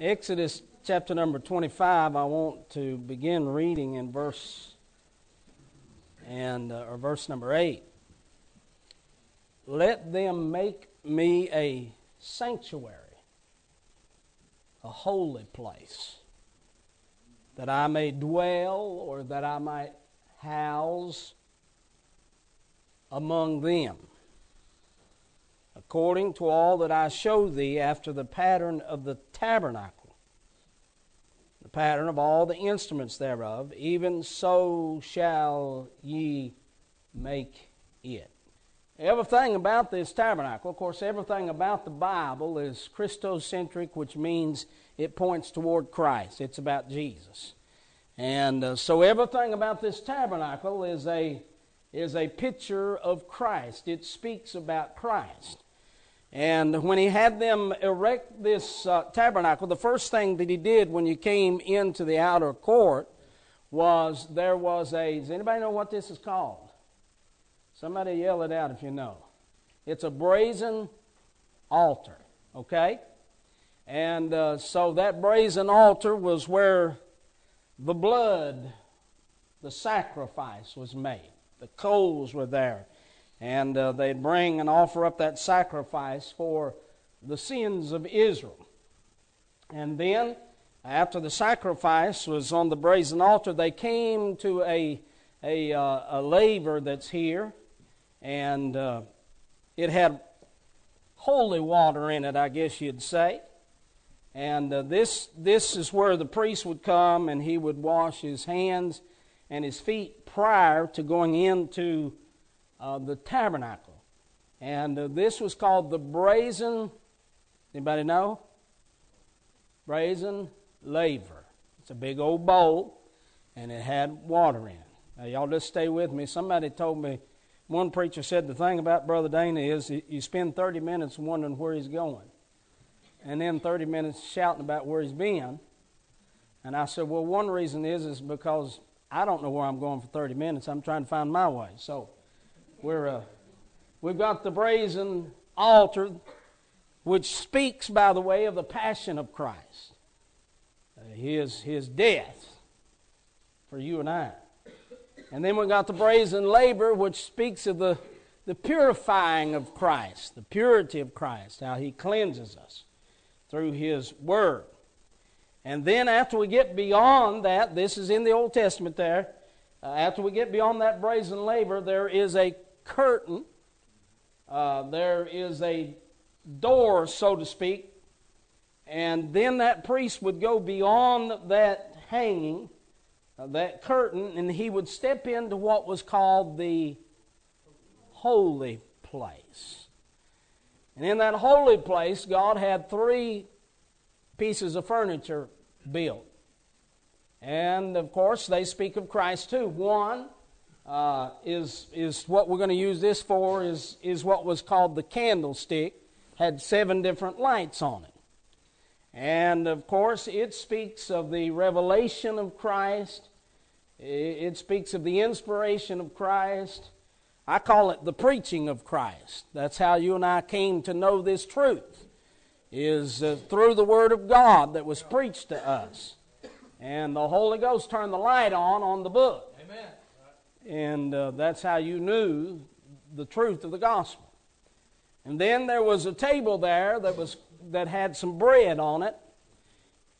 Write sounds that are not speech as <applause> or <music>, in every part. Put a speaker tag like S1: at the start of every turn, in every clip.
S1: Exodus chapter number 25, I want to begin reading in verse and uh, or verse number 8. Let them make me a sanctuary, a holy place, that I may dwell or that I might house among them, according to all that I show thee after the pattern of the tabernacle, the pattern of all the instruments thereof, even so shall ye make it. Everything about this tabernacle, of course, everything about the Bible is Christocentric, which means it points toward Christ. It's about Jesus. And uh, so everything about this tabernacle is a, is a picture of Christ. It speaks about Christ. And when he had them erect this uh, tabernacle, the first thing that he did when you came into the outer court was there was a. Does anybody know what this is called? Somebody yell it out if you know. It's a brazen altar, okay? And uh, so that brazen altar was where the blood, the sacrifice was made. The coals were there and uh, they'd bring and offer up that sacrifice for the sins of Israel. And then, after the sacrifice was on the brazen altar, they came to a, a, uh, a laver that's here, and uh, it had holy water in it, I guess you'd say. And uh, this, this is where the priest would come and he would wash his hands and his feet prior to going into uh, the tabernacle. And uh, this was called the brazen, anybody know? Brazen laver. It's a big old bowl, and it had water in it. Now, y'all just stay with me. Somebody told me, one preacher said the thing about Brother Dana is you spend 30 minutes wondering where he's going, and then 30 minutes shouting about where he's been. And I said, well, one reason is is because I don't know where I'm going for 30 minutes. I'm trying to find my way. So we're, uh, we've got the brazen altar, which speaks, by the way, of the passion of Christ, uh, his, his death for you and I. And then we've got the brazen laver, which speaks of the, the purifying of Christ, the purity of Christ, how he cleanses us through his word. And then after we get beyond that, this is in the Old Testament there, uh, after we get beyond that brazen laver, there is a curtain. Uh, there is a door, so to speak, and then that priest would go beyond that hanging, uh, that curtain, and he would step into what was called the holy place. And in that holy place, God had three pieces of furniture built. And of course, they speak of Christ too. One uh, is, is what we're going to use this for is, is what was called the candlestick, had seven different lights on it. And of course, it speaks of the revelation of Christ, it speaks of the inspiration of Christ. I call it the preaching of Christ. That's how you and I came to know this truth, is uh, through the Word of God that was preached to us. And the Holy Ghost turned the light on on the book. And uh, that's how you knew the truth of the gospel. And then there was a table there that, was, that had some bread on it.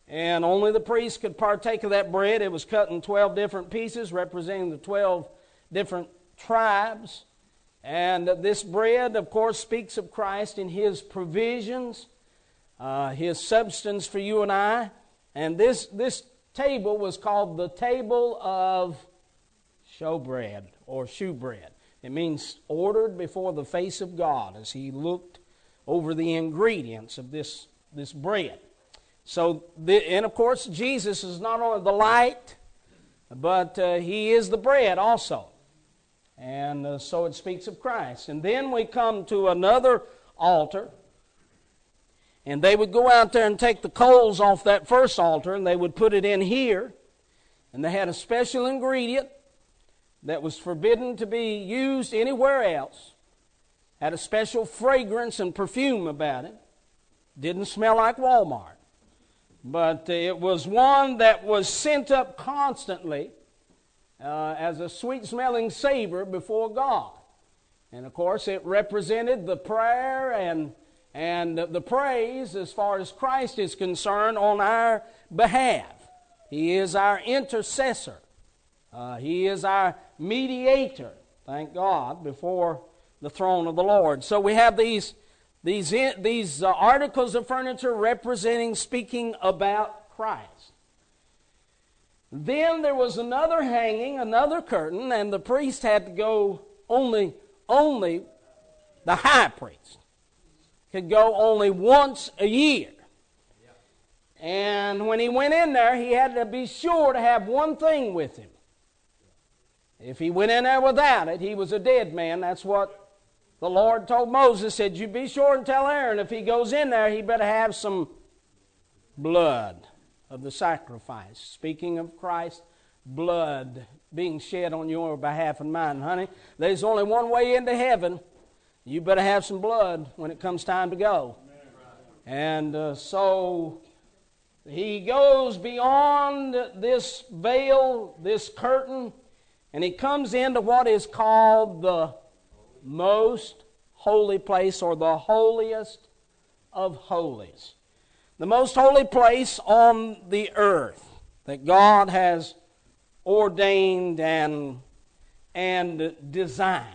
S1: And only the priest could partake of that bread. It was cut in 12 different pieces, representing the 12 different tribes. And this bread, of course, speaks of Christ in his provisions, uh, his substance for you and I. And this, this table was called the table of showbread or shewbread. It means ordered before the face of God as he looked over the ingredients of this, this bread. So, the, and of course, Jesus is not only the light, but uh, he is the bread also. And uh, so it speaks of Christ. And then we come to another altar. And they would go out there and take the coals off that first altar and they would put it in here. And they had a special ingredient that was forbidden to be used anywhere else, had a special fragrance and perfume about it, didn't smell like Walmart. but it was one that was sent up constantly uh, as a sweet smelling savor before God. And of course, it represented the prayer and, and the praise as far as Christ is concerned on our behalf. He is our intercessor, uh, He is our mediator, thank God, before the throne of the Lord. So we have these these, these uh, articles of furniture representing, speaking about Christ. Then there was another hanging, another curtain, and the priest had to go only, only the high priest could go only once a year. And when he went in there, he had to be sure to have one thing with him. If he went in there without it, he was a dead man. That's what the Lord told Moses, said, You be sure and tell Aaron if he goes in there, he better have some blood of the sacrifice. Speaking of Christ, blood being shed on your behalf and mine, honey. There's only one way into heaven. You better have some blood when it comes time to go. And uh, so he goes beyond this veil, this curtain, and he comes into what is called the most holy place or the holiest of holies. The most holy place on the earth that God has ordained and, and designed.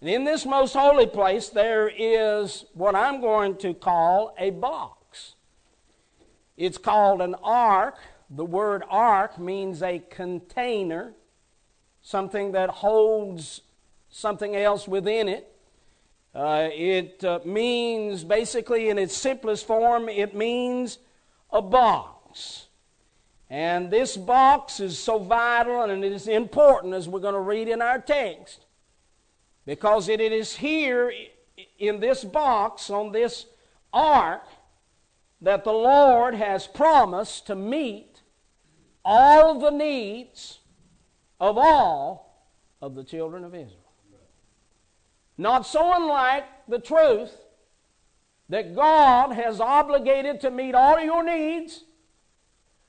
S1: And in this most holy place, there is what I'm going to call a box. It's called an ark. The word ark means a container, something that holds something else within it. Uh, it uh, means, basically, in its simplest form, it means a box. And this box is so vital and it is important as we're going to read in our text because it is here in this box, on this ark, that the Lord has promised to meet all the needs of all of the children of Israel. Not so unlike the truth that God has obligated to meet all your needs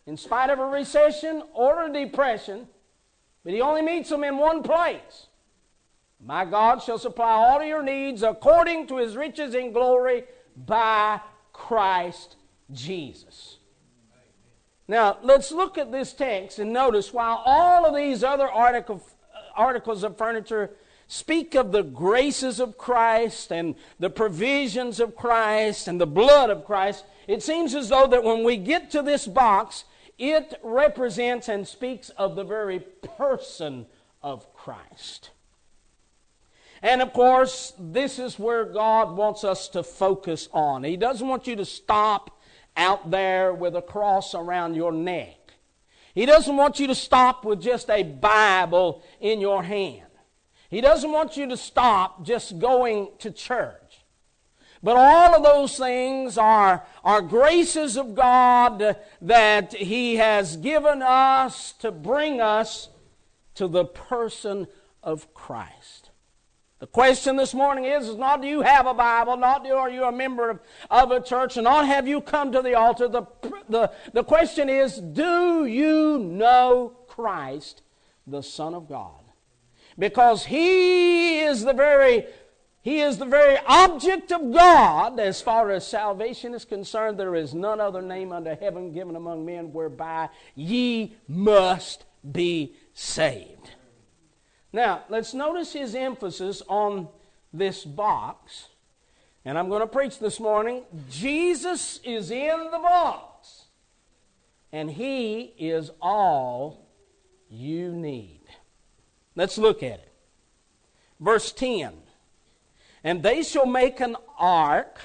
S1: in spite of a recession or a depression, but He only meets them in one place. My God shall supply all of your needs according to His riches in glory by Christ Jesus. Now, let's look at this text and notice while all of these other article, articles of furniture speak of the graces of Christ and the provisions of Christ and the blood of Christ, it seems as though that when we get to this box, it represents and speaks of the very person of Christ. And of course, this is where God wants us to focus on. He doesn't want you to stop out there with a cross around your neck. He doesn't want you to stop with just a Bible in your hand. He doesn't want you to stop just going to church. But all of those things are, are graces of God that He has given us to bring us to the person of Christ. The question this morning is, is not do you have a Bible, not do, are you a member of, of a church, and not have you come to the altar. The, the, the question is, do you know Christ, the Son of God? because he is the very he is the very object of God as far as salvation is concerned. There is none other name under heaven given among men whereby ye must be saved. Now, let's notice his emphasis on this box. And I'm going to preach this morning. Jesus is in the box, and he is all you need. Let's look at it. Verse 10 And they shall make an ark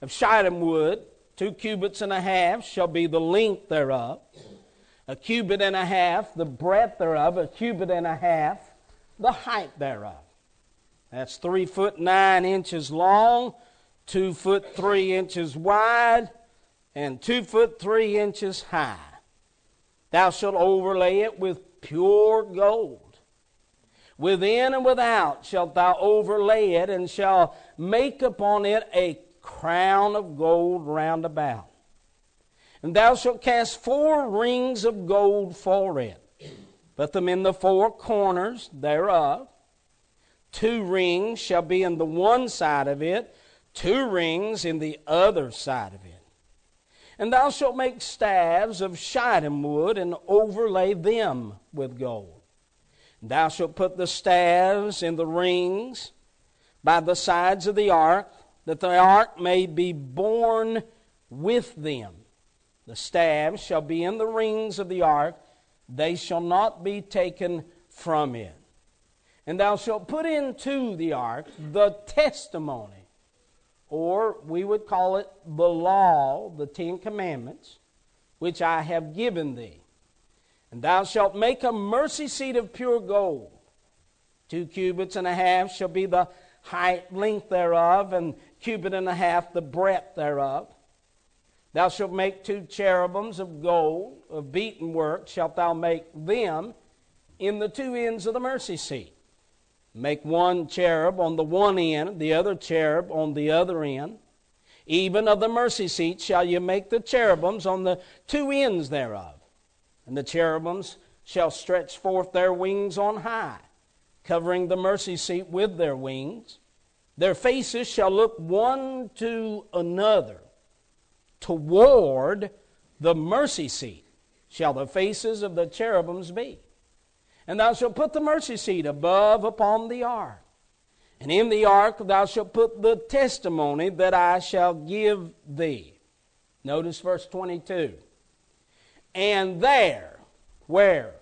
S1: of shittim wood, two cubits and a half shall be the length thereof, a cubit and a half the breadth thereof, a cubit and a half the height thereof. That's three foot nine inches long, two foot three inches wide, and two foot three inches high. Thou shalt overlay it with pure gold. Within and without shalt thou overlay it, and shall make upon it a crown of gold round about. And thou shalt cast four rings of gold for it, put them in the four corners thereof. Two rings shall be in the one side of it, two rings in the other side of it. And thou shalt make staves of shittim wood and overlay them with gold. And thou shalt put the staves in the rings by the sides of the ark, that the ark may be borne with them. The staves shall be in the rings of the ark, they shall not be taken from it. And thou shalt put into the ark the testimony or we would call it the law, the Ten Commandments, which I have given thee. And thou shalt make a mercy seat of pure gold. Two cubits and a half shall be the height, length thereof, and cubit and a half the breadth thereof. Thou shalt make two cherubims of gold, of beaten work, shalt thou make them in the two ends of the mercy seat. Make one cherub on the one end, the other cherub on the other end. Even of the mercy seat shall you make the cherubims on the two ends thereof. And the cherubims shall stretch forth their wings on high, covering the mercy seat with their wings. Their faces shall look one to another. Toward the mercy seat shall the faces of the cherubims be. And thou shalt put the mercy seat above upon the ark. And in the ark thou shalt put the testimony that I shall give thee. Notice verse 22. And there, where?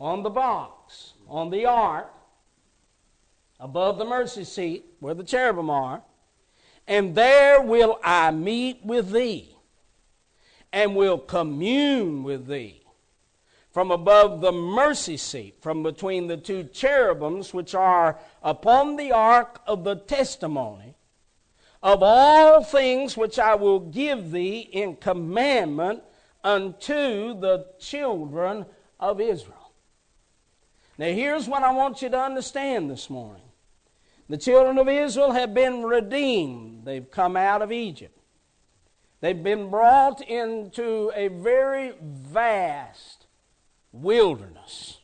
S1: On the box, on the ark, above the mercy seat, where the cherubim are, and there will I meet with thee, and will commune with thee from above the mercy seat, from between the two cherubims which are upon the ark of the testimony, of all things which I will give thee in commandment unto the children of Israel. Now, here's what I want you to understand this morning. The children of Israel have been redeemed. They've come out of Egypt. They've been brought into a very vast wilderness.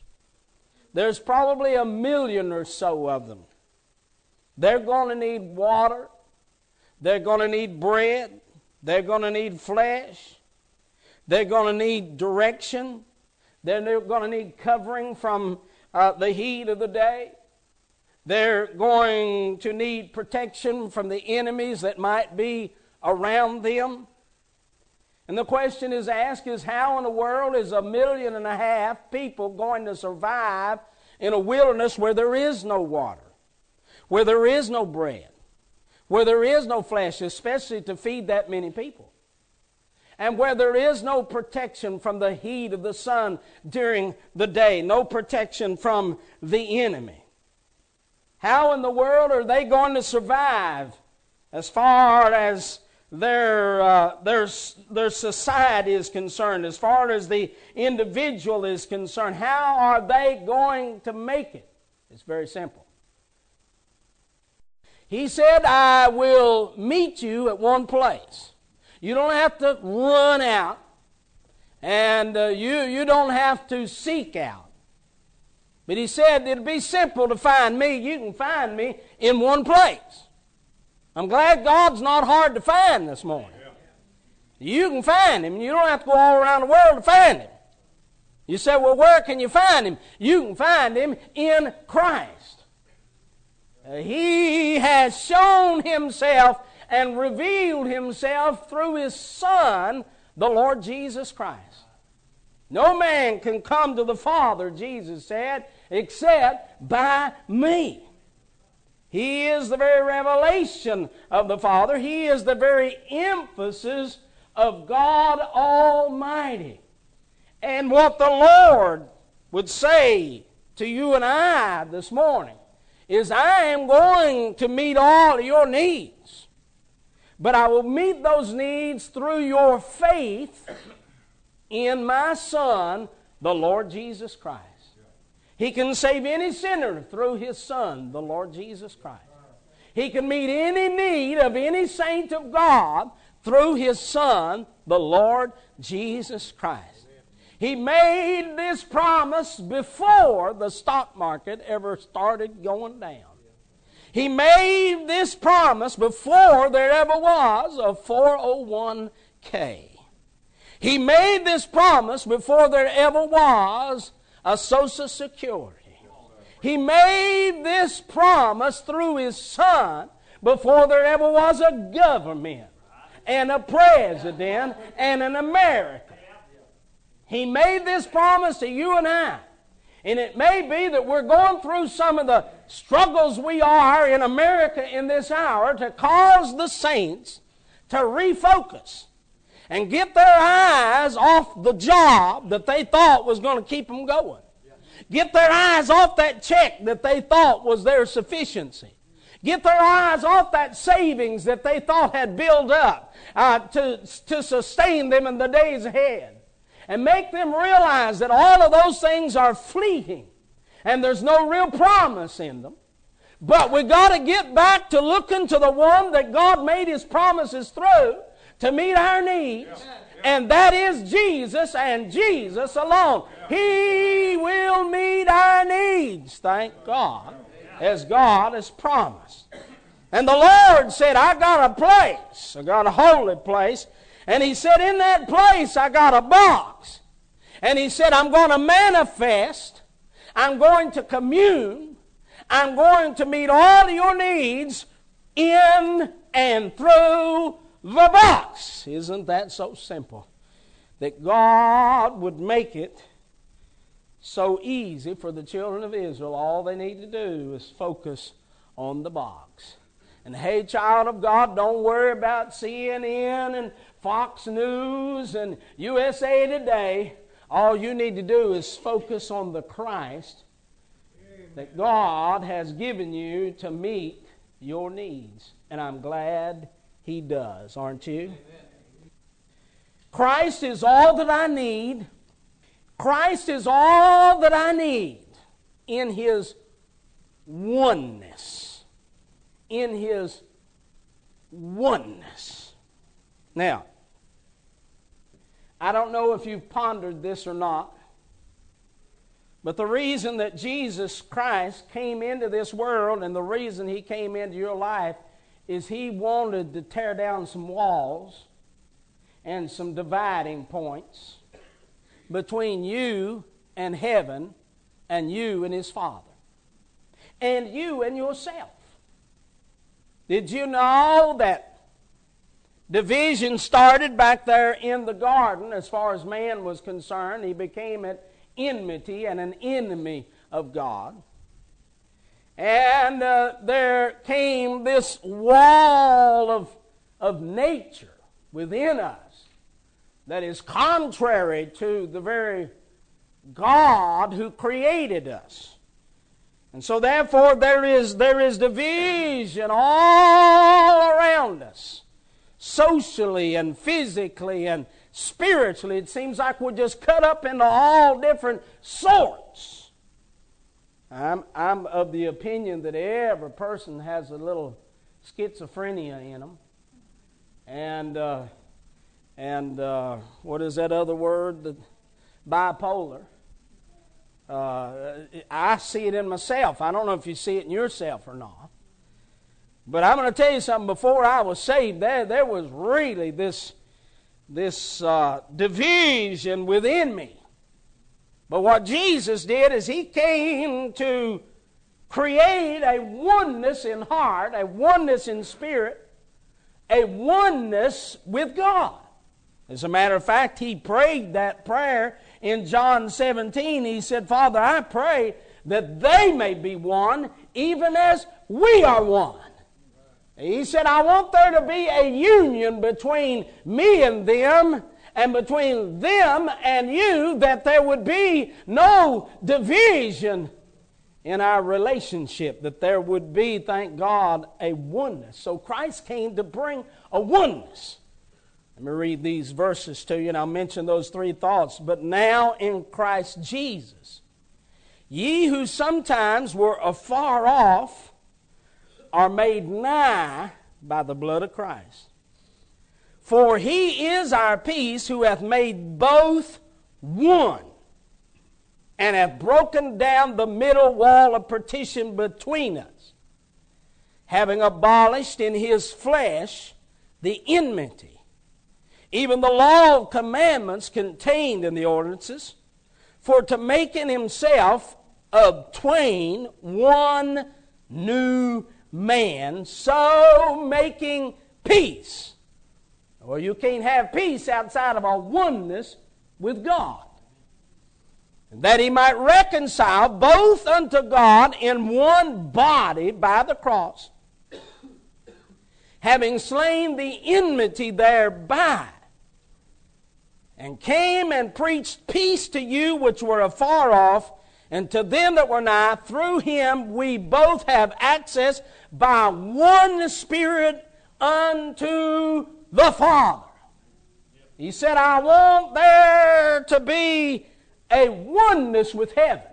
S1: There's probably a million or so of them. They're going to need water. They're going to need bread. They're going to need flesh. They're going to need direction. They're going to need covering from uh, the heat of the day. They're going to need protection from the enemies that might be around them. And the question is asked is how in the world is a million and a half people going to survive in a wilderness where there is no water, where there is no bread, where there is no flesh, especially to feed that many people, and where there is no protection from the heat of the sun during the day, no protection from the enemy? How in the world are they going to survive as far as their, uh, their, their society is concerned, as far as the individual is concerned, how are they going to make it? It's very simple. He said, I will meet you at one place. You don't have to run out, and uh, you, you don't have to seek out. But he said, It'd be simple to find me. You can find me in one place. I'm glad God's not hard to find this morning. You can find Him. You don't have to go all around the world to find Him. You say, well, where can you find Him? You can find Him in Christ. He has shown Himself and revealed Himself through His Son, the Lord Jesus Christ. No man can come to the Father, Jesus said, except by me. He is the very revelation of the Father. He is the very emphasis of God Almighty. And what the Lord would say to you and I this morning is I am going to meet all your needs. But I will meet those needs through your faith in my Son, the Lord Jesus Christ. He can save any sinner through His Son, the Lord Jesus Christ. He can meet any need of any saint of God through his Son, the Lord Jesus Christ. He made this promise before the stock market ever started going down. He made this promise before there ever was a 401k. He made this promise before there ever was a Social Security. He made this promise through His Son before there ever was a government and a president and an America. He made this promise to you and I. And it may be that we're going through some of the struggles we are in America in this hour to cause the saints to refocus and get their eyes off the job that they thought was going to keep them going. Get their eyes off that check that they thought was their sufficiency. Get their eyes off that savings that they thought had built up uh, to, to sustain them in the days ahead and make them realize that all of those things are fleeting and there's no real promise in them. But we got to get back to looking to the one that God made his promises through to meet our needs. And that is Jesus and Jesus alone. He will meet our needs, thank God, as God has promised. And the Lord said, I got a place, I got a holy place. And he said, In that place, I got a box. And he said, I'm going to manifest, I'm going to commune, I'm going to meet all your needs in and through the box. Isn't that so simple? That God would make it so easy for the children of Israel. All they need to do is focus on the box. And hey, child of God, don't worry about CNN and Fox News and USA Today. All you need to do is focus on the Christ that God has given you to meet your needs. And I'm glad He does, aren't you? Christ is all that I need. Christ is all that I need in His oneness. In His oneness. Now, I don't know if you've pondered this or not, but the reason that Jesus Christ came into this world and the reason he came into your life is he wanted to tear down some walls and some dividing points between you and heaven and you and his Father and you and yourself. Did you know that Division started back there in the garden as far as man was concerned. He became an enmity and an enemy of God. And uh, there came this wall of, of nature within us that is contrary to the very God who created us. And so therefore there is there is division all around us socially and physically and spiritually. It seems like we're just cut up into all different sorts. I'm, I'm of the opinion that every person has a little schizophrenia in them. And, uh, and uh, what is that other word? The bipolar. Uh, I see it in myself. I don't know if you see it in yourself or not. But I'm going to tell you something. Before I was saved, there, there was really this, this uh, division within me. But what Jesus did is He came to create a oneness in heart, a oneness in spirit, a oneness with God. As a matter of fact, He prayed that prayer in John 17. He said, Father, I pray that they may be one, even as we are one. He said, I want there to be a union between me and them and between them and you, that there would be no division in our relationship, that there would be, thank God, a oneness. So Christ came to bring a oneness. Let me read these verses to you, and I'll mention those three thoughts. But now in Christ Jesus, ye who sometimes were afar off, are made nigh by the blood of Christ. For he is our peace who hath made both one and hath broken down the middle wall of partition between us, having abolished in his flesh the enmity, even the law of commandments contained in the ordinances, for to make in himself of twain one new man, so making peace. Well, you can't have peace outside of a oneness with God. And that he might reconcile both unto God in one body by the cross, having slain the enmity thereby, and came and preached peace to you which were afar off and to them that were nigh, through him we both have access by one Spirit unto the Father. He said, I want there to be a oneness with heaven.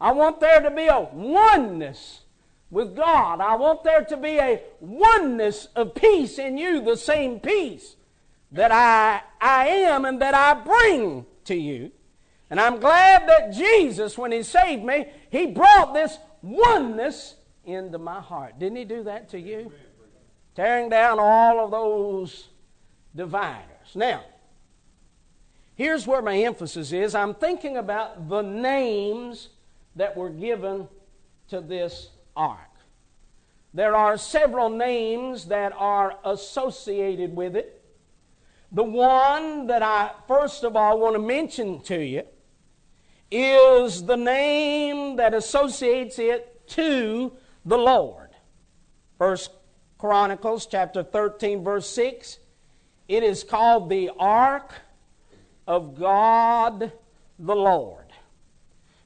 S1: I want there to be a oneness with God. I want there to be a oneness of peace in you, the same peace that I, I am and that I bring to you. And I'm glad that Jesus, when He saved me, He brought this oneness into my heart. Didn't He do that to you? Tearing down all of those dividers. Now, here's where my emphasis is. I'm thinking about the names that were given to this ark. There are several names that are associated with it. The one that I first of all want to mention to you is the name that associates it to the Lord. First Chronicles chapter 13 verse 6 it is called the ark of God the Lord.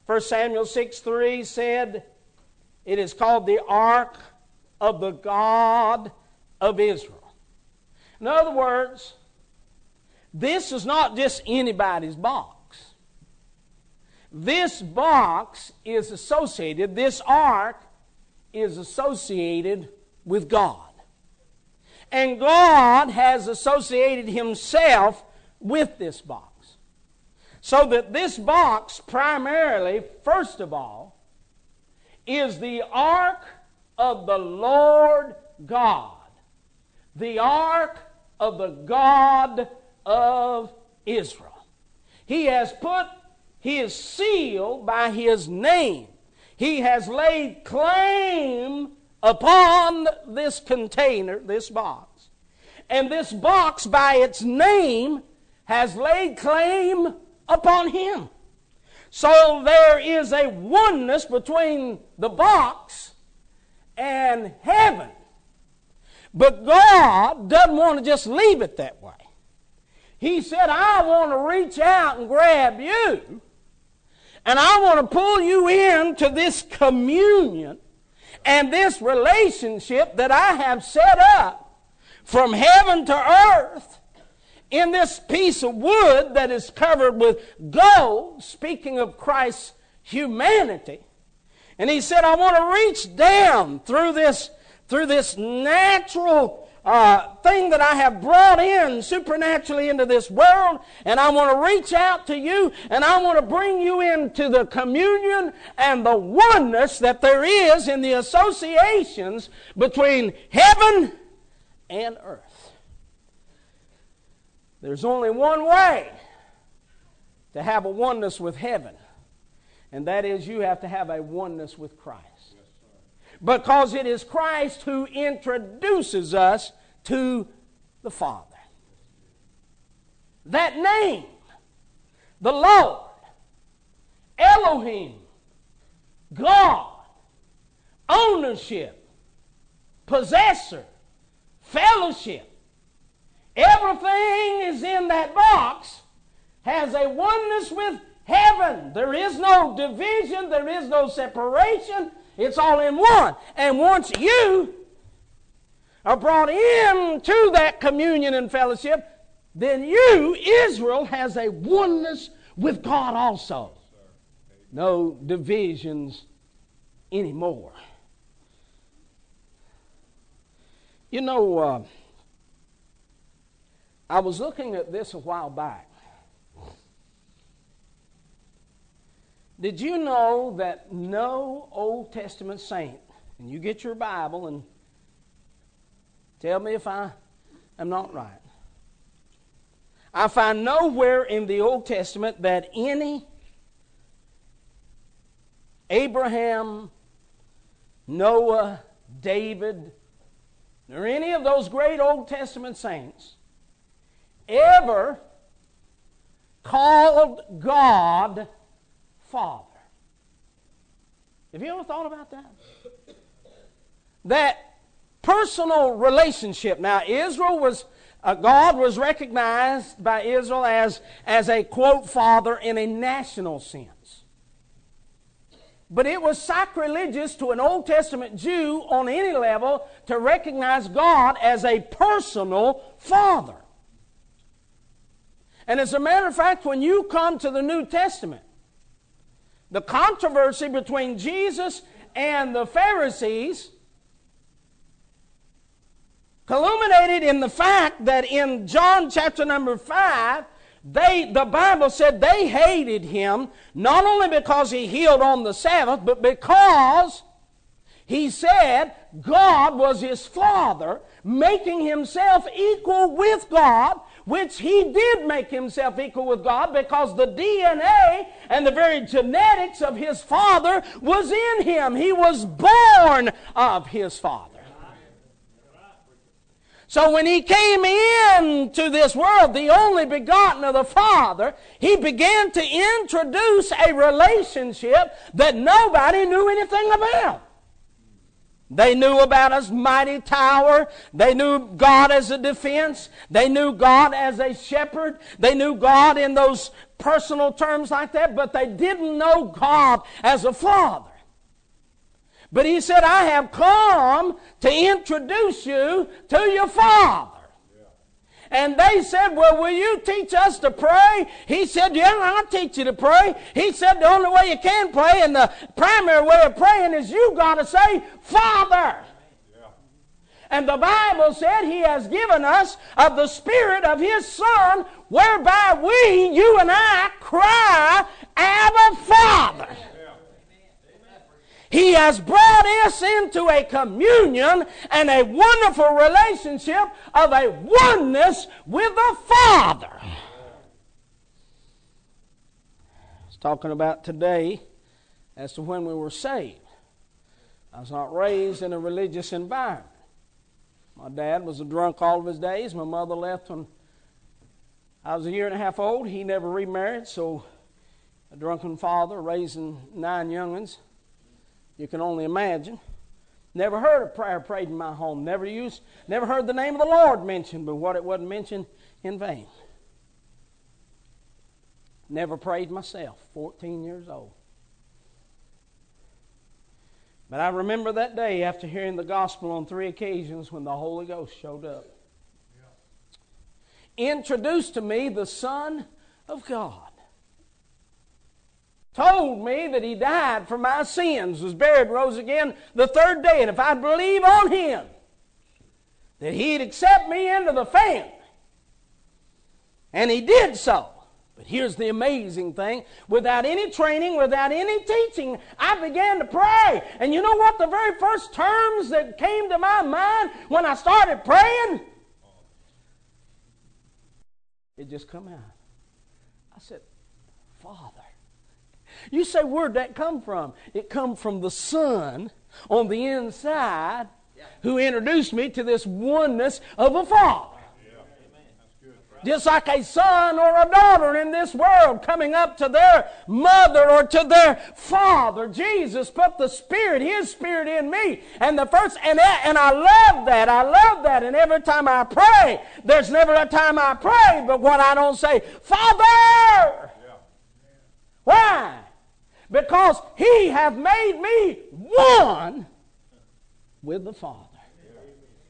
S1: 1 Samuel 6 3 said it is called the ark of the God of Israel. In other words, this is not just anybody's box. This box is associated, this ark is associated with God. And God has associated Himself with this box. So that this box, primarily, first of all, is the ark of the Lord God. The ark of the God of Israel. He has put his seal by his name. He has laid claim upon this container, this box. And this box, by its name, has laid claim upon him. So there is a oneness between the box and heaven. But God doesn't want to just leave it that way. He said, I want to reach out and grab you and I want to pull you into this communion and this relationship that I have set up from heaven to earth in this piece of wood that is covered with gold, speaking of Christ's humanity. And he said, I want to reach down through this, through this natural uh, thing that I have brought in supernaturally into this world, and I want to reach out to you, and I want to bring you into the communion and the oneness that there is in the associations between heaven and earth. There's only one way to have a oneness with heaven, and that is you have to have a oneness with Christ because it is Christ who introduces us to the Father. That name, the Lord, Elohim, God, ownership, possessor, fellowship, everything is in that box, has a oneness with heaven. There is no division, there is no separation. It's all in one. And once you are brought into that communion and fellowship, then you, Israel, has a oneness with God also. No divisions anymore. You know, uh, I was looking at this a while back. Did you know that no Old Testament saint, and you get your Bible and tell me if I am not right. I find nowhere in the Old Testament that any Abraham, Noah, David, or any of those great Old Testament saints ever called God Father. Have you ever thought about that? That personal relationship. Now, Israel was, uh, God was recognized by Israel as, as a quote father in a national sense. But it was sacrilegious to an Old Testament Jew on any level to recognize God as a personal father. And as a matter of fact, when you come to the New Testament, the controversy between Jesus and the Pharisees culminated in the fact that in John chapter number 5, they, the Bible said they hated him not only because he healed on the Sabbath, but because he said God was his father, making himself equal with God, which he did make himself equal with God because the DNA and the very genetics of his father was in him. He was born of his father. So when he came into this world, the only begotten of the Father, he began to introduce a relationship that nobody knew anything about. They knew about his mighty tower. They knew God as a defense. They knew God as a shepherd. They knew God in those personal terms like that, but they didn't know God as a father. But he said, I have come to introduce you to your father. And they said, Well, will you teach us to pray? He said, Yeah, I'll teach you to pray. He said, The only way you can pray and the primary way of praying is you got to say, Father. And the Bible said He has given us of the Spirit of His Son, whereby we, you and I, cry, Abba, Father. He has brought us into a communion and a wonderful relationship of a oneness with the Father. Was talking about today as to when we were saved. I was not raised in a religious environment. My dad was a drunk all of his days. My mother left when I was a year and a half old. He never remarried, so a drunken father raising nine young'uns. You can only imagine. Never heard a prayer prayed in my home. Never used, never heard the name of the Lord mentioned, but what it wasn't mentioned in vain. Never prayed myself, 14 years old. But I remember that day after hearing the gospel on three occasions when the Holy Ghost showed up. Yeah. Introduced to me the Son of God told me that he died for my sins, was buried, rose again the third day, and if I'd believe on him, that he'd accept me into the family. And he did so. But here's the amazing thing without any training, without any teaching, I began to pray. And you know what? The very first terms that came to my mind when I started praying, it just come out. I said, Father. You say, where'd that come from? It come from the Son on the inside who introduced me to this oneness of a Father. Just like a son or a daughter in this world coming up to their mother or to their father. Jesus put the Spirit, His Spirit in me. And the first, and, and I love that. I love that. And every time I pray, there's never a time I pray but what I don't say, Father! Why? Because he hath made me one with the Father.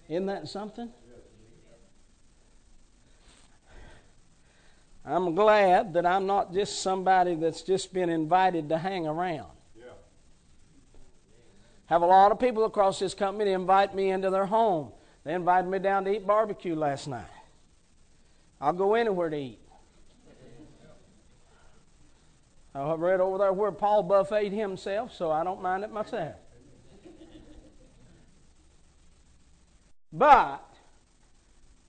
S1: Isn't that something? I'm glad that I'm not just somebody that's just been invited to hang around. Have a lot of people across this company invite me into their home. They invited me down to eat barbecue last night. I'll go anywhere to eat. I've read over there where Paul buffeted himself, so I don't mind it myself. But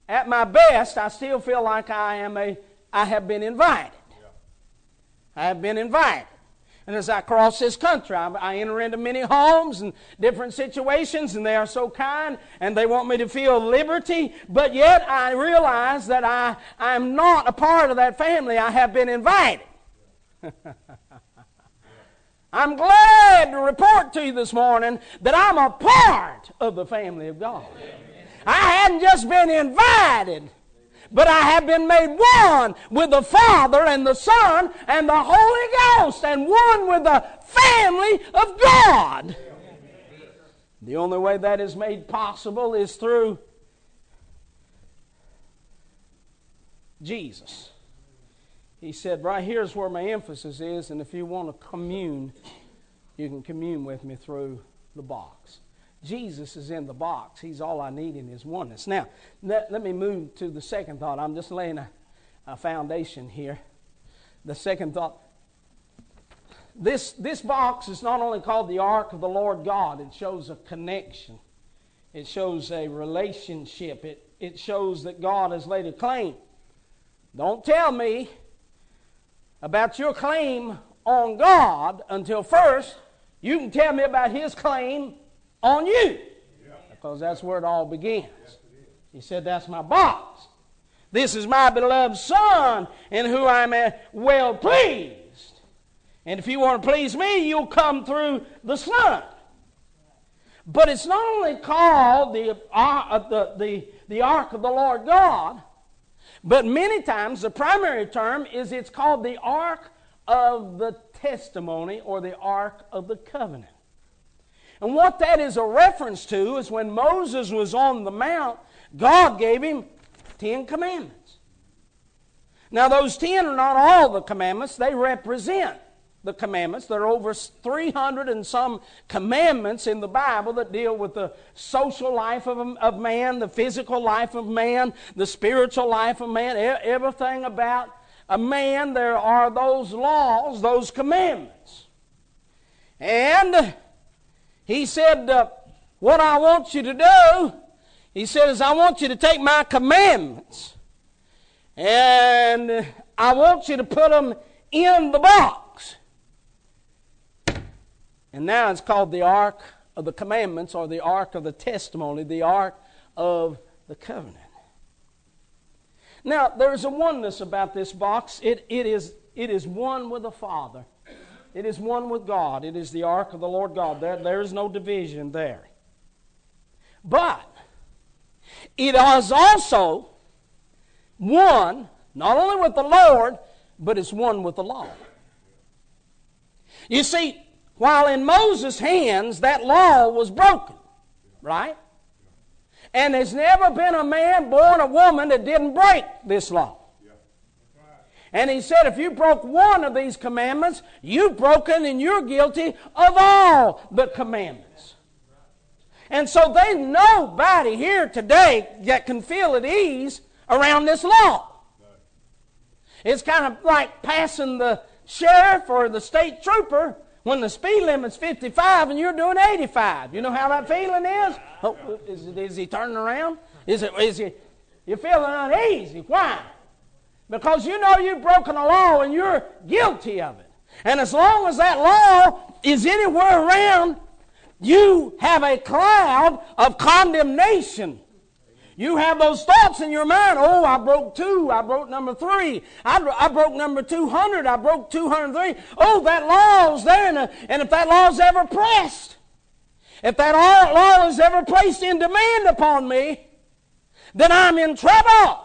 S1: at my best, I still feel like I am a I have been invited. I have been invited. And as I cross this country, I, I, enter into many homes and different situations, and they are so kind, and they want me to feel liberty. But yet, I realize that I am not a part of that family. I have been invited. <laughs> I'm glad to report to you this morning that I'm a part of the family of God. I hadn't just been invited, but I have been made one with the Father and the Son and the Holy Ghost and one with the family of God. The only way that is made possible is through Jesus. He said, Right here's where my emphasis is, and if you want to commune, you can commune with me through the box. Jesus is in the box. He's all I need in His oneness. Now, let, let me move to the second thought. I'm just laying a, a foundation here. The second thought. This, this box is not only called the Ark of the Lord God, it shows a connection, it shows a relationship, it, it shows that God has laid a claim. Don't tell me about your claim on God until first you can tell me about His claim on you. Because that's where it all begins. He said, That's my box. This is my beloved Son in whom I'm well pleased. And if you want to please me, you'll come through the Son. But it's not only called the, uh, the, the, the Ark of the Lord God, but many times the primary term is it's called the Ark of the Testimony or the Ark of the Covenant. And what that is a reference to is when Moses was on the mount, God gave him Ten Commandments. Now, those ten are not all the commandments, they represent the commandments. There are over 300 and some commandments in the Bible that deal with the social life of, of man, the physical life of man, the spiritual life of man, everything about a man. There are those laws, those commandments. And he said, uh, What I want you to do, he said, is I want you to take my commandments and I want you to put them in the box. And now it's called the Ark of the Commandments or the Ark of the Testimony, the Ark of the Covenant. Now, there's a oneness about this box. It, it, is, it is one with the Father. It is one with God. It is the ark of the Lord God. There, there is no division there. But it is also one, not only with the Lord, but it's one with the law. You see, while in Moses' hands that law was broken, right? And there's never been a man born a woman that didn't break this law. And he said, if you broke one of these commandments, you've broken and you're guilty of all the commandments. And so there's nobody here today that can feel at ease around this law. It's kind of like passing the sheriff or the state trooper when the speed limit's 55 and you're doing 85. You know how that feeling is? Oh, is, he turning around? Is it? Is he? You're feeling uneasy. Why? Because you know you've broken a law and you're guilty of it. And as long as that law is anywhere around, you have a cloud of condemnation. You have those thoughts in your mind. Oh, I broke two. I broke number three. I, I broke number 200. I broke 203. Oh, that law's there. And, uh, and if that law is ever pressed, if that law is ever placed in demand upon me, then I'm in trouble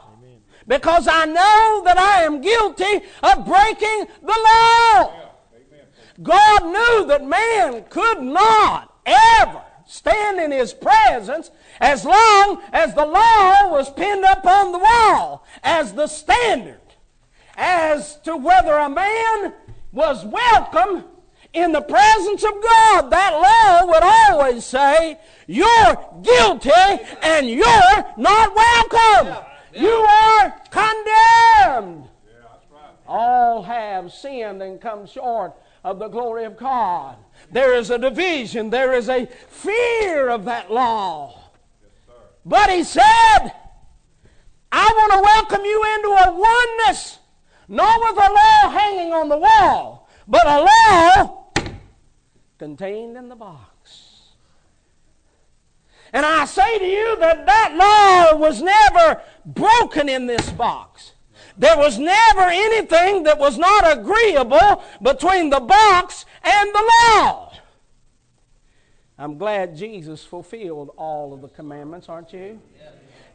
S1: because I know that I am guilty of breaking the law. God knew that man could not ever stand in his presence as long as the law was pinned up on the wall as the standard as to whether a man was welcome in the presence of God. That law would always say, You're guilty and you're not welcome. You are condemned. All have sinned and come short of the glory of God. There is a division, there is a fear of that law. But he said, I want to welcome you into a oneness, not with a law hanging on the wall, but a law contained in the box. And I say to you that that law was never broken in this box. There was never anything that was not agreeable between the box and the law. I'm glad Jesus fulfilled all of the commandments, aren't you?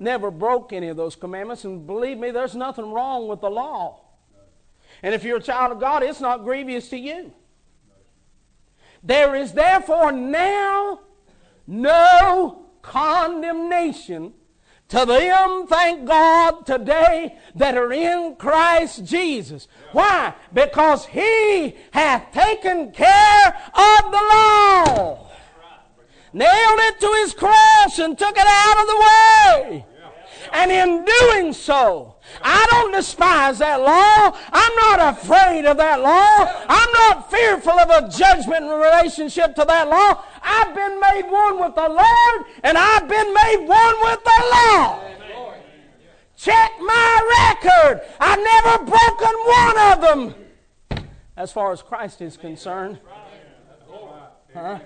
S1: Never broke any of those commandments, and believe me, there's nothing wrong with the law. And if you're a child of God, it's not grievous to you. There is therefore now no condemnation to them, thank God, today that are in Christ Jesus. Why? Because He hath taken care of the law nailed it to his cross and took it out of the way. And in doing so, I don't despise that law. I'm not afraid of that law. I'm not fearful of a judgment in relationship to that law. I've been made one with the Lord, and I've been made one with the law. Check my record. I've never broken one of them. As far as Christ is concerned. Huh?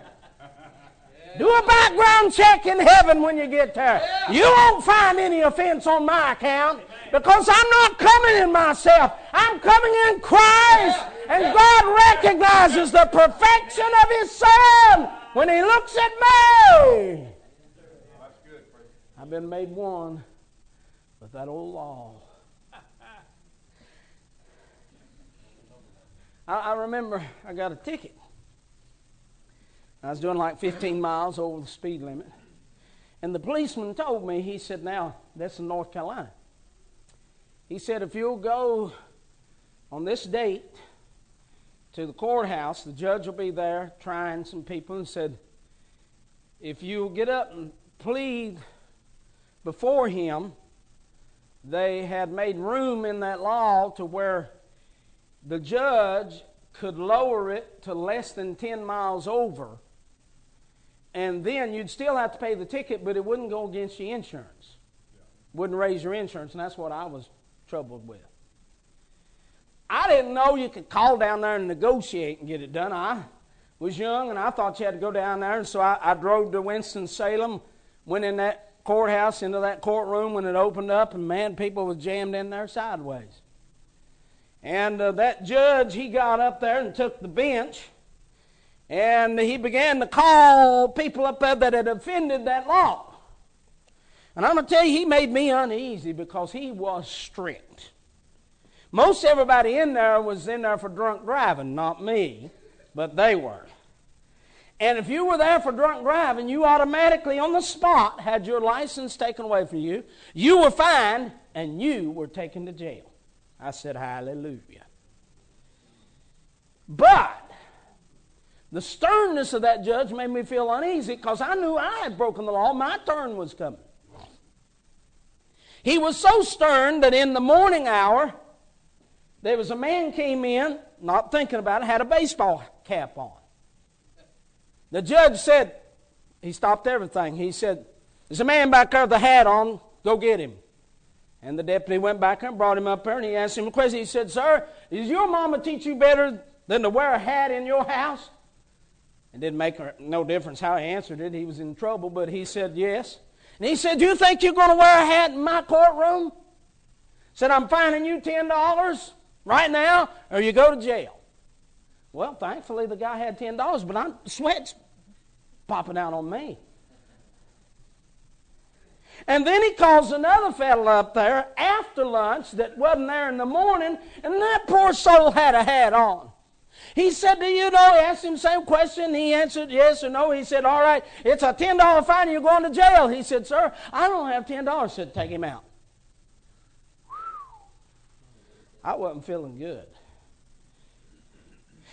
S1: Do a background check in heaven when you get there. You won't find any offense on my account because I'm not coming in myself. I'm coming in Christ. And God recognizes the perfection of His Son when He looks at me. I've been made one with that old law. <laughs> I, I remember I got a ticket I was doing like 15 miles over the speed limit. And the policeman told me, he said, Now, that's in North Carolina. He said, If you'll go on this date to the courthouse, the judge will be there trying some people, and said, If you'll get up and plead before him, they had made room in that law to where the judge could lower it to less than 10 miles over and then you'd still have to pay the ticket, but it wouldn't go against your insurance. Wouldn't raise your insurance, and that's what I was troubled with. I didn't know you could call down there and negotiate and get it done. I was young, and I thought you had to go down there, and so I, I drove to Winston-Salem, went in that courthouse, into that courtroom when it opened up, and man, people was jammed in there sideways. And uh, that judge, he got up there and took the bench, and he began to call people up there that had offended that law. And I'm going to tell you, he made me uneasy because he was strict. Most everybody in there was in there for drunk driving, not me, but they were. And if you were there for drunk driving, you automatically on the spot had your license taken away from you. You were fined and you were taken to jail. I said, Hallelujah. But the sternness of that judge made me feel uneasy because I knew I had broken the law. My turn was coming. He was so stern that in the morning hour, there was a man came in, not thinking about it, had a baseball cap on. The judge said, he stopped everything. He said, There's a man back there with a hat on, go get him. And the deputy went back and brought him up there and he asked him a question. He said, Sir, does your mama teach you better than to wear a hat in your house? It didn't make no difference how he answered it. He was in trouble, but he said yes. And he said, Do you think you're going to wear a hat in my courtroom? Said, I'm fining you $10 right now, or you go to jail. Well, thankfully, the guy had $10, but I'm, sweat's popping out on me. And then he calls another fellow up there after lunch that wasn't there in the morning, and that poor soul had a hat on. He said, Do you know? He asked him the same question. He answered yes or no. He said, All right, it's a $10 fine you're going to jail. He said, Sir, I don't have $10. He said, Take him out. I wasn't feeling good.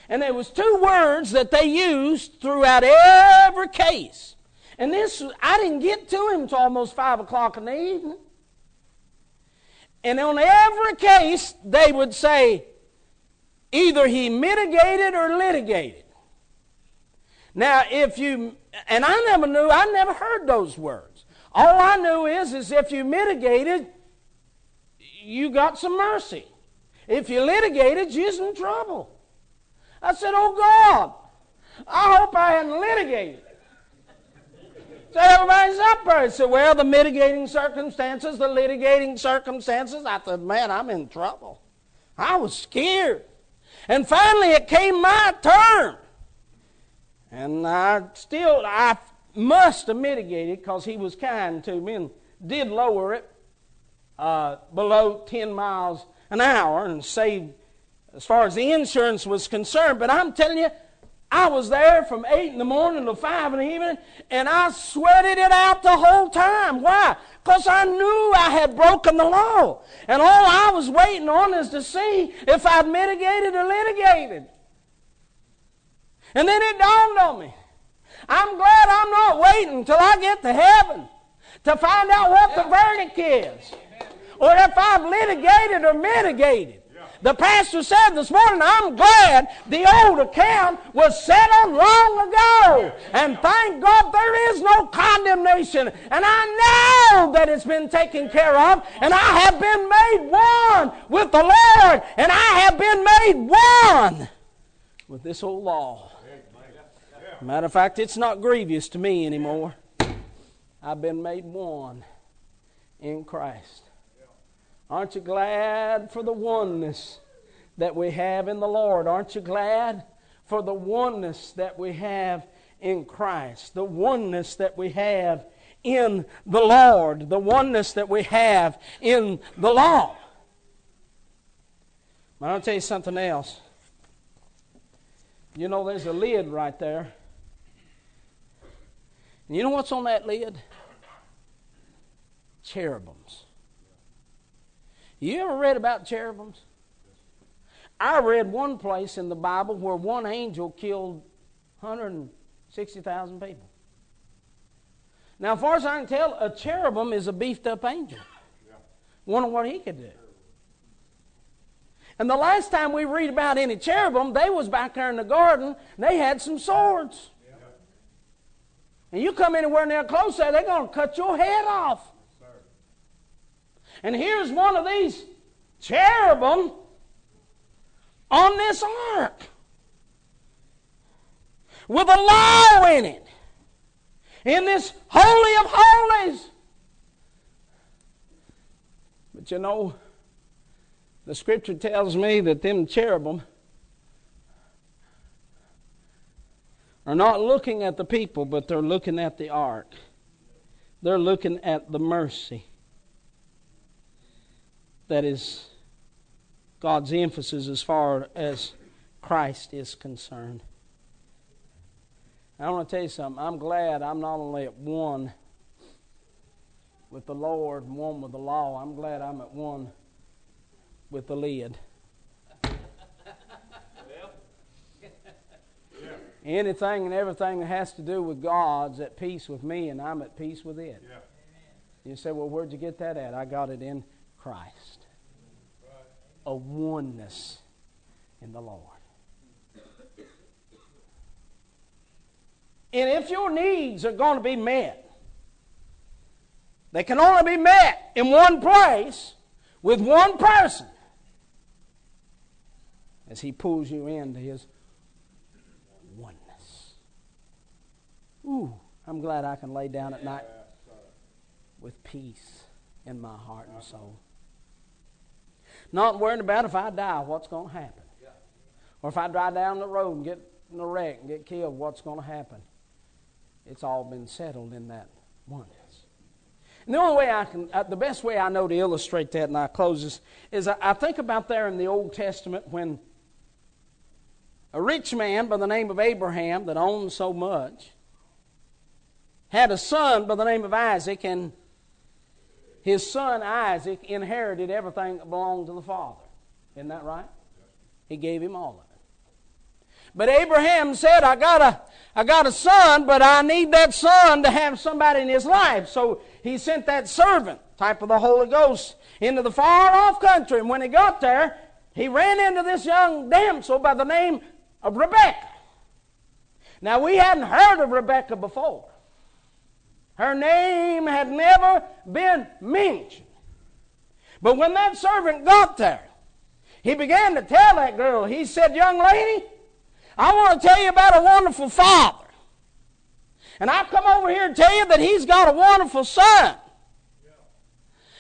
S1: And there was two words that they used throughout every case. And this, I didn't get to him until almost 5 o'clock in the evening. And on every case, they would say either he mitigated or litigated. Now, if you, and I never knew, I never heard those words. All I knew is, is if you mitigated, you got some mercy. If you litigated, you're in trouble. I said, Oh God, I hope I hadn't litigated. So everybody's up there. I said, Well, the mitigating circumstances, the litigating circumstances. I said, Man, I'm in trouble. I was scared. And finally, it came my turn. And I still, I must have mitigated because he was kind to me and did lower it uh, below 10 miles an hour and saved as far as the insurance was concerned. But I'm telling you, I was there from 8 in the morning to 5 in the evening, and I sweated it out the whole time. Why? Because I knew I had broken the law. And all I was waiting on is to see if I'd mitigated or litigated. And then it dawned on me. I'm glad I'm not waiting until I get to heaven to find out what the verdict is. Or if I've litigated or mitigated. The pastor said this morning, I'm glad the old account was settled long ago. And thank God there is no condemnation. And I know that it's been taken care of. And I have been made one with the Lord. And I have been made one with this old law. Matter of fact, it's not grievous to me anymore. I've been made one in Christ. Aren't you glad for the oneness that we have in the Lord? Aren't you glad for the oneness that we have in Christ? The oneness that we have in the Lord, the oneness that we have in the law. But I'll tell you something else. You know, there's a lid right there. You know what's on that lid? Cherubims. You ever read about cherubims? I read one place in the Bible where one angel killed 160,000 people. Now, as far as I can tell, a cherubim is a beefed up angel. Wonder what he could do. And the last time we read about any cherubim, they was back there in the garden. They had some swords. And you come anywhere near close they're going to cut your head off. And here's one of these cherubim on this ark with a law in it in this holy of holies. But you know, the scripture tells me that them cherubim are not looking at the people, but they're looking at the ark. They're looking at the mercy that is God's emphasis as far as Christ is concerned. I want to tell you something. I'm glad I'm not only at one with the Lord and one with the law, I'm glad I'm at one with the lid. Anything and everything that has to do with God's at peace with me, and I'm at peace with it. Yeah. You say, well, where'd you get that at? I got it in Christ. A oneness in the Lord. And if your needs are going to be met, they can only be met in one place with one person as He pulls you into His oneness. Ooh, I'm glad I can lay down at night with peace in my heart and soul. Not worrying about if I die, what's going to happen. Or if I drive down the road and get in a wreck and get killed, what's going to happen. It's all been settled in that oneness. And the only way I can, uh, the best way I know to illustrate that, and I close this, is I, I think about there in the Old Testament when a rich man by the name of Abraham that owned so much had a son by the name of Isaac, and his son Isaac inherited everything that belonged to the father. Isn't that right? He gave him all of it. But Abraham said, I got a, I got a son, but I need that son to have somebody in his life. So he sent that servant, type of the Holy Ghost, into the far off country. And when he got there, he ran into this young damsel by the name of Rebecca. Now, we hadn't heard of Rebecca before. Her name had never been mentioned. But when that servant got there, he began to tell that girl, he said, Young lady, I want to tell you about a wonderful father. And I've come over here to tell you that he's got a wonderful son.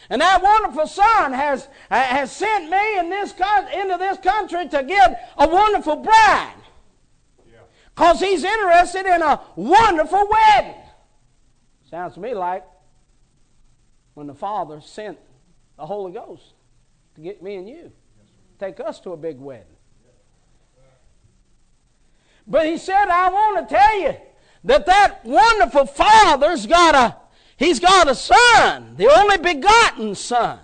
S1: And that wonderful son has, has sent me in this, into this country to get a wonderful bride. Because he's interested in a wonderful wedding. Sounds to me like when the Father sent the Holy Ghost to get me and you, take us to a big wedding. But he said, I want to tell you that that wonderful Father's got a He's got a son, the only begotten son.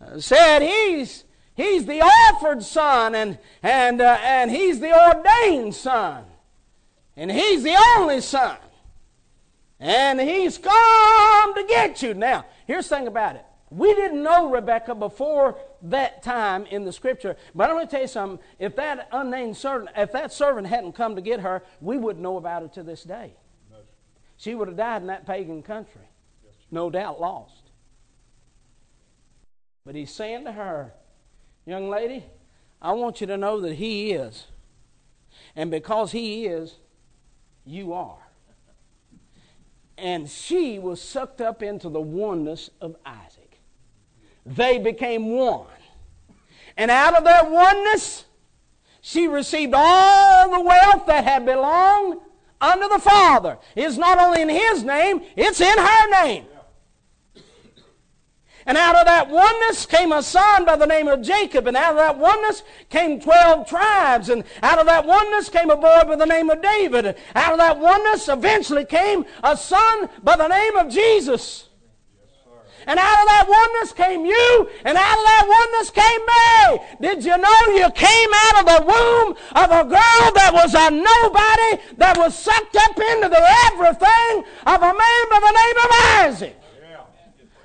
S1: Uh, said he's he's the offered son and and uh, and he's the ordained son. And he's the only son. And he's come to get you. Now, here's the thing about it. We didn't know Rebecca before that time in the scripture. But I'm going to tell you something. If that unnamed servant, if that servant hadn't come to get her, we wouldn't know about her to this day. She would have died in that pagan country. No doubt lost. But he's saying to her, Young lady, I want you to know that he is. And because he is, you are and she was sucked up into the oneness of Isaac. They became one. And out of that oneness, she received all the wealth that had belonged unto the Father. It's not only in his name, it's in her name. And out of that oneness came a son by the name of Jacob. And out of that oneness came 12 tribes. And out of that oneness came a boy by the name of David. And out of that oneness eventually came a son by the name of Jesus. And out of that oneness came you, and out of that oneness came me. Did you know you came out of the womb of a girl that was a nobody, that was sucked up into the everything of a man by the name of Isaac?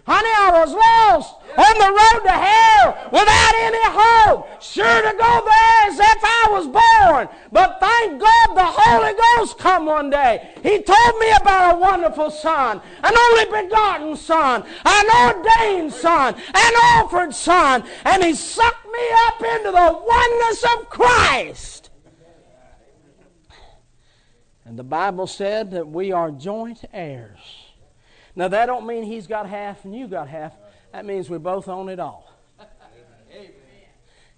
S1: Honey, I was lost on the road to hell without any hope. Sure to go there as if I was born. But thank God the Holy Ghost come one day. He told me about a wonderful son, an only begotten son, an ordained son, an offered son. And he sucked me up into the oneness of Christ. And the Bible said that we are joint heirs now, that don't mean he's got half and you got half. That means we both own it all. Amen.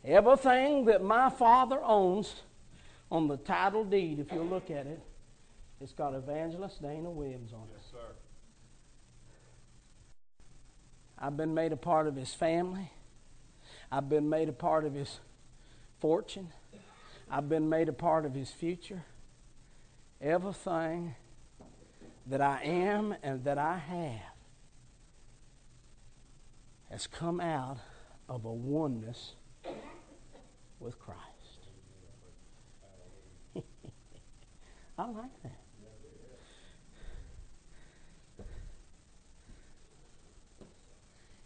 S1: Everything that my father owns on the title deed, if you look at it, it's got Evangelist Dana Williams on it. Yes, sir. I've been made a part of his family. I've been made a part of his fortune. I've been made a part of his future. Everything that I am and that I have has come out of a oneness with Christ. <laughs> I like that.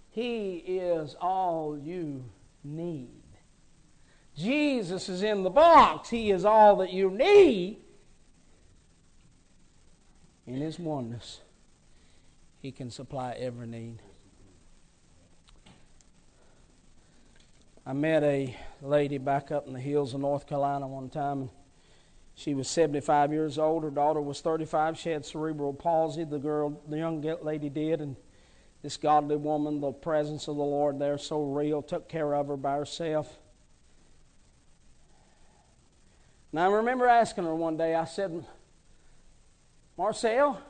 S1: He is all you need. Jesus is in the box. He is all that you need in His oneness, He can supply every need. I met a lady back up in the hills of North Carolina one time, and she was 75 years old. Her daughter was 35. She had cerebral palsy. The girl, the young lady, did, and this godly woman, the presence of the Lord there, so real, took care of her by herself. Now I remember asking her one day. I said, Marcel,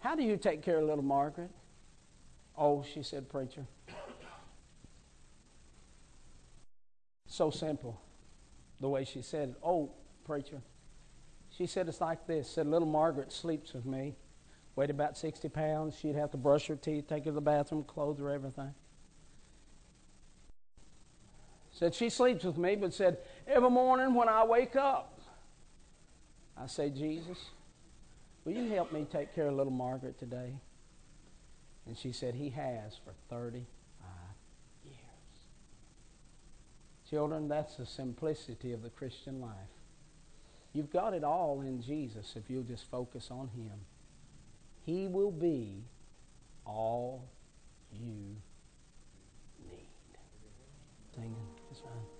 S1: how do you take care of little Margaret? Oh, she said, Preacher. So simple, the way she said it. Oh, preacher. She said it's like this. Said little Margaret sleeps with me. Weighed about 60 pounds. She'd have to brush her teeth, take her to the bathroom, clothe her, everything. Said she sleeps with me, but said, every morning when I wake up, I say, Jesus, Will you help me take care of little Margaret today? And she said, He has for 35 years. Children, that's the simplicity of the Christian life. You've got it all in Jesus if you'll just focus on Him. He will be all you need. Singing, it's fine.